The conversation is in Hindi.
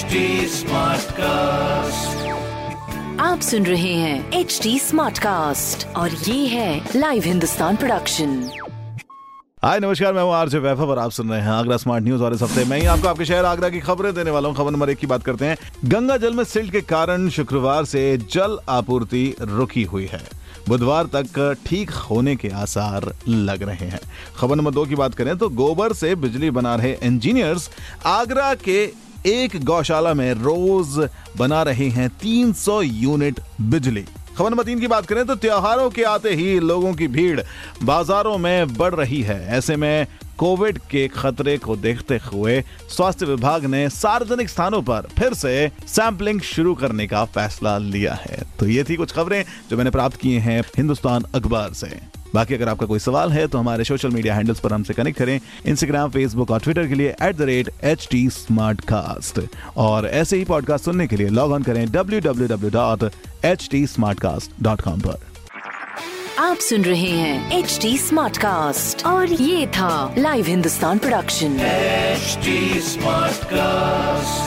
HD Smartcast. आप सुन रहे हैं एच डी स्मार्ट कास्ट और ये है लाइव हिंदुस्तान प्रोडक्शन हाय नमस्कार मैं हूँ आरजे वैभव और आप सुन रहे हैं आगरा स्मार्ट न्यूज़ और इस हफ़्ते मैं ही आपको आपके शहर आगरा की खबरें देने वाला हूँ। खबर नंबर एक की बात करते हैं। गंगा जल में सिल्ट के कारण शुक्रवार से जल आपूर्ति रुकी हुई है। बुधवार तक ठीक होने के आसार लग रहे हैं। खबर नंबर दो की बात करें तो गोबर से बिजली बना रहे इंजीनियर्स आगरा के एक गौशाला में रोज बना रहे हैं 300 यूनिट बिजली। खबर नंबर तीन की बात करें तो त्योहारों के आते ही लोगों की भीड़ बाजारों में बढ़ रही है। ऐसे में कोविड के खतरे को देखते हुए स्वास्थ्य विभाग ने सार्वजनिक स्थानों पर फिर से सैंपलिंग शुरू करने का फैसला लिया है। तो ये थी कुछ खबरें जो मैंने प्राप्त किए हैं हिंदुस्तान अखबार से। बाकी अगर आपका कोई सवाल है तो हमारे सोशल मीडिया हैंडल्स पर हमसे कनेक्ट करें। इंस्टाग्राम फेसबुक और ट्विटर के लिए at the rate H T Smartcast और ऐसे ही पॉडकास्ट सुनने के लिए लॉग ऑन करें W W W dot H T Smartcast dot com पर। आप सुन रहे हैं एच डी स्मार्ट कास्ट और ये था live Hindustan production HD Smartcast.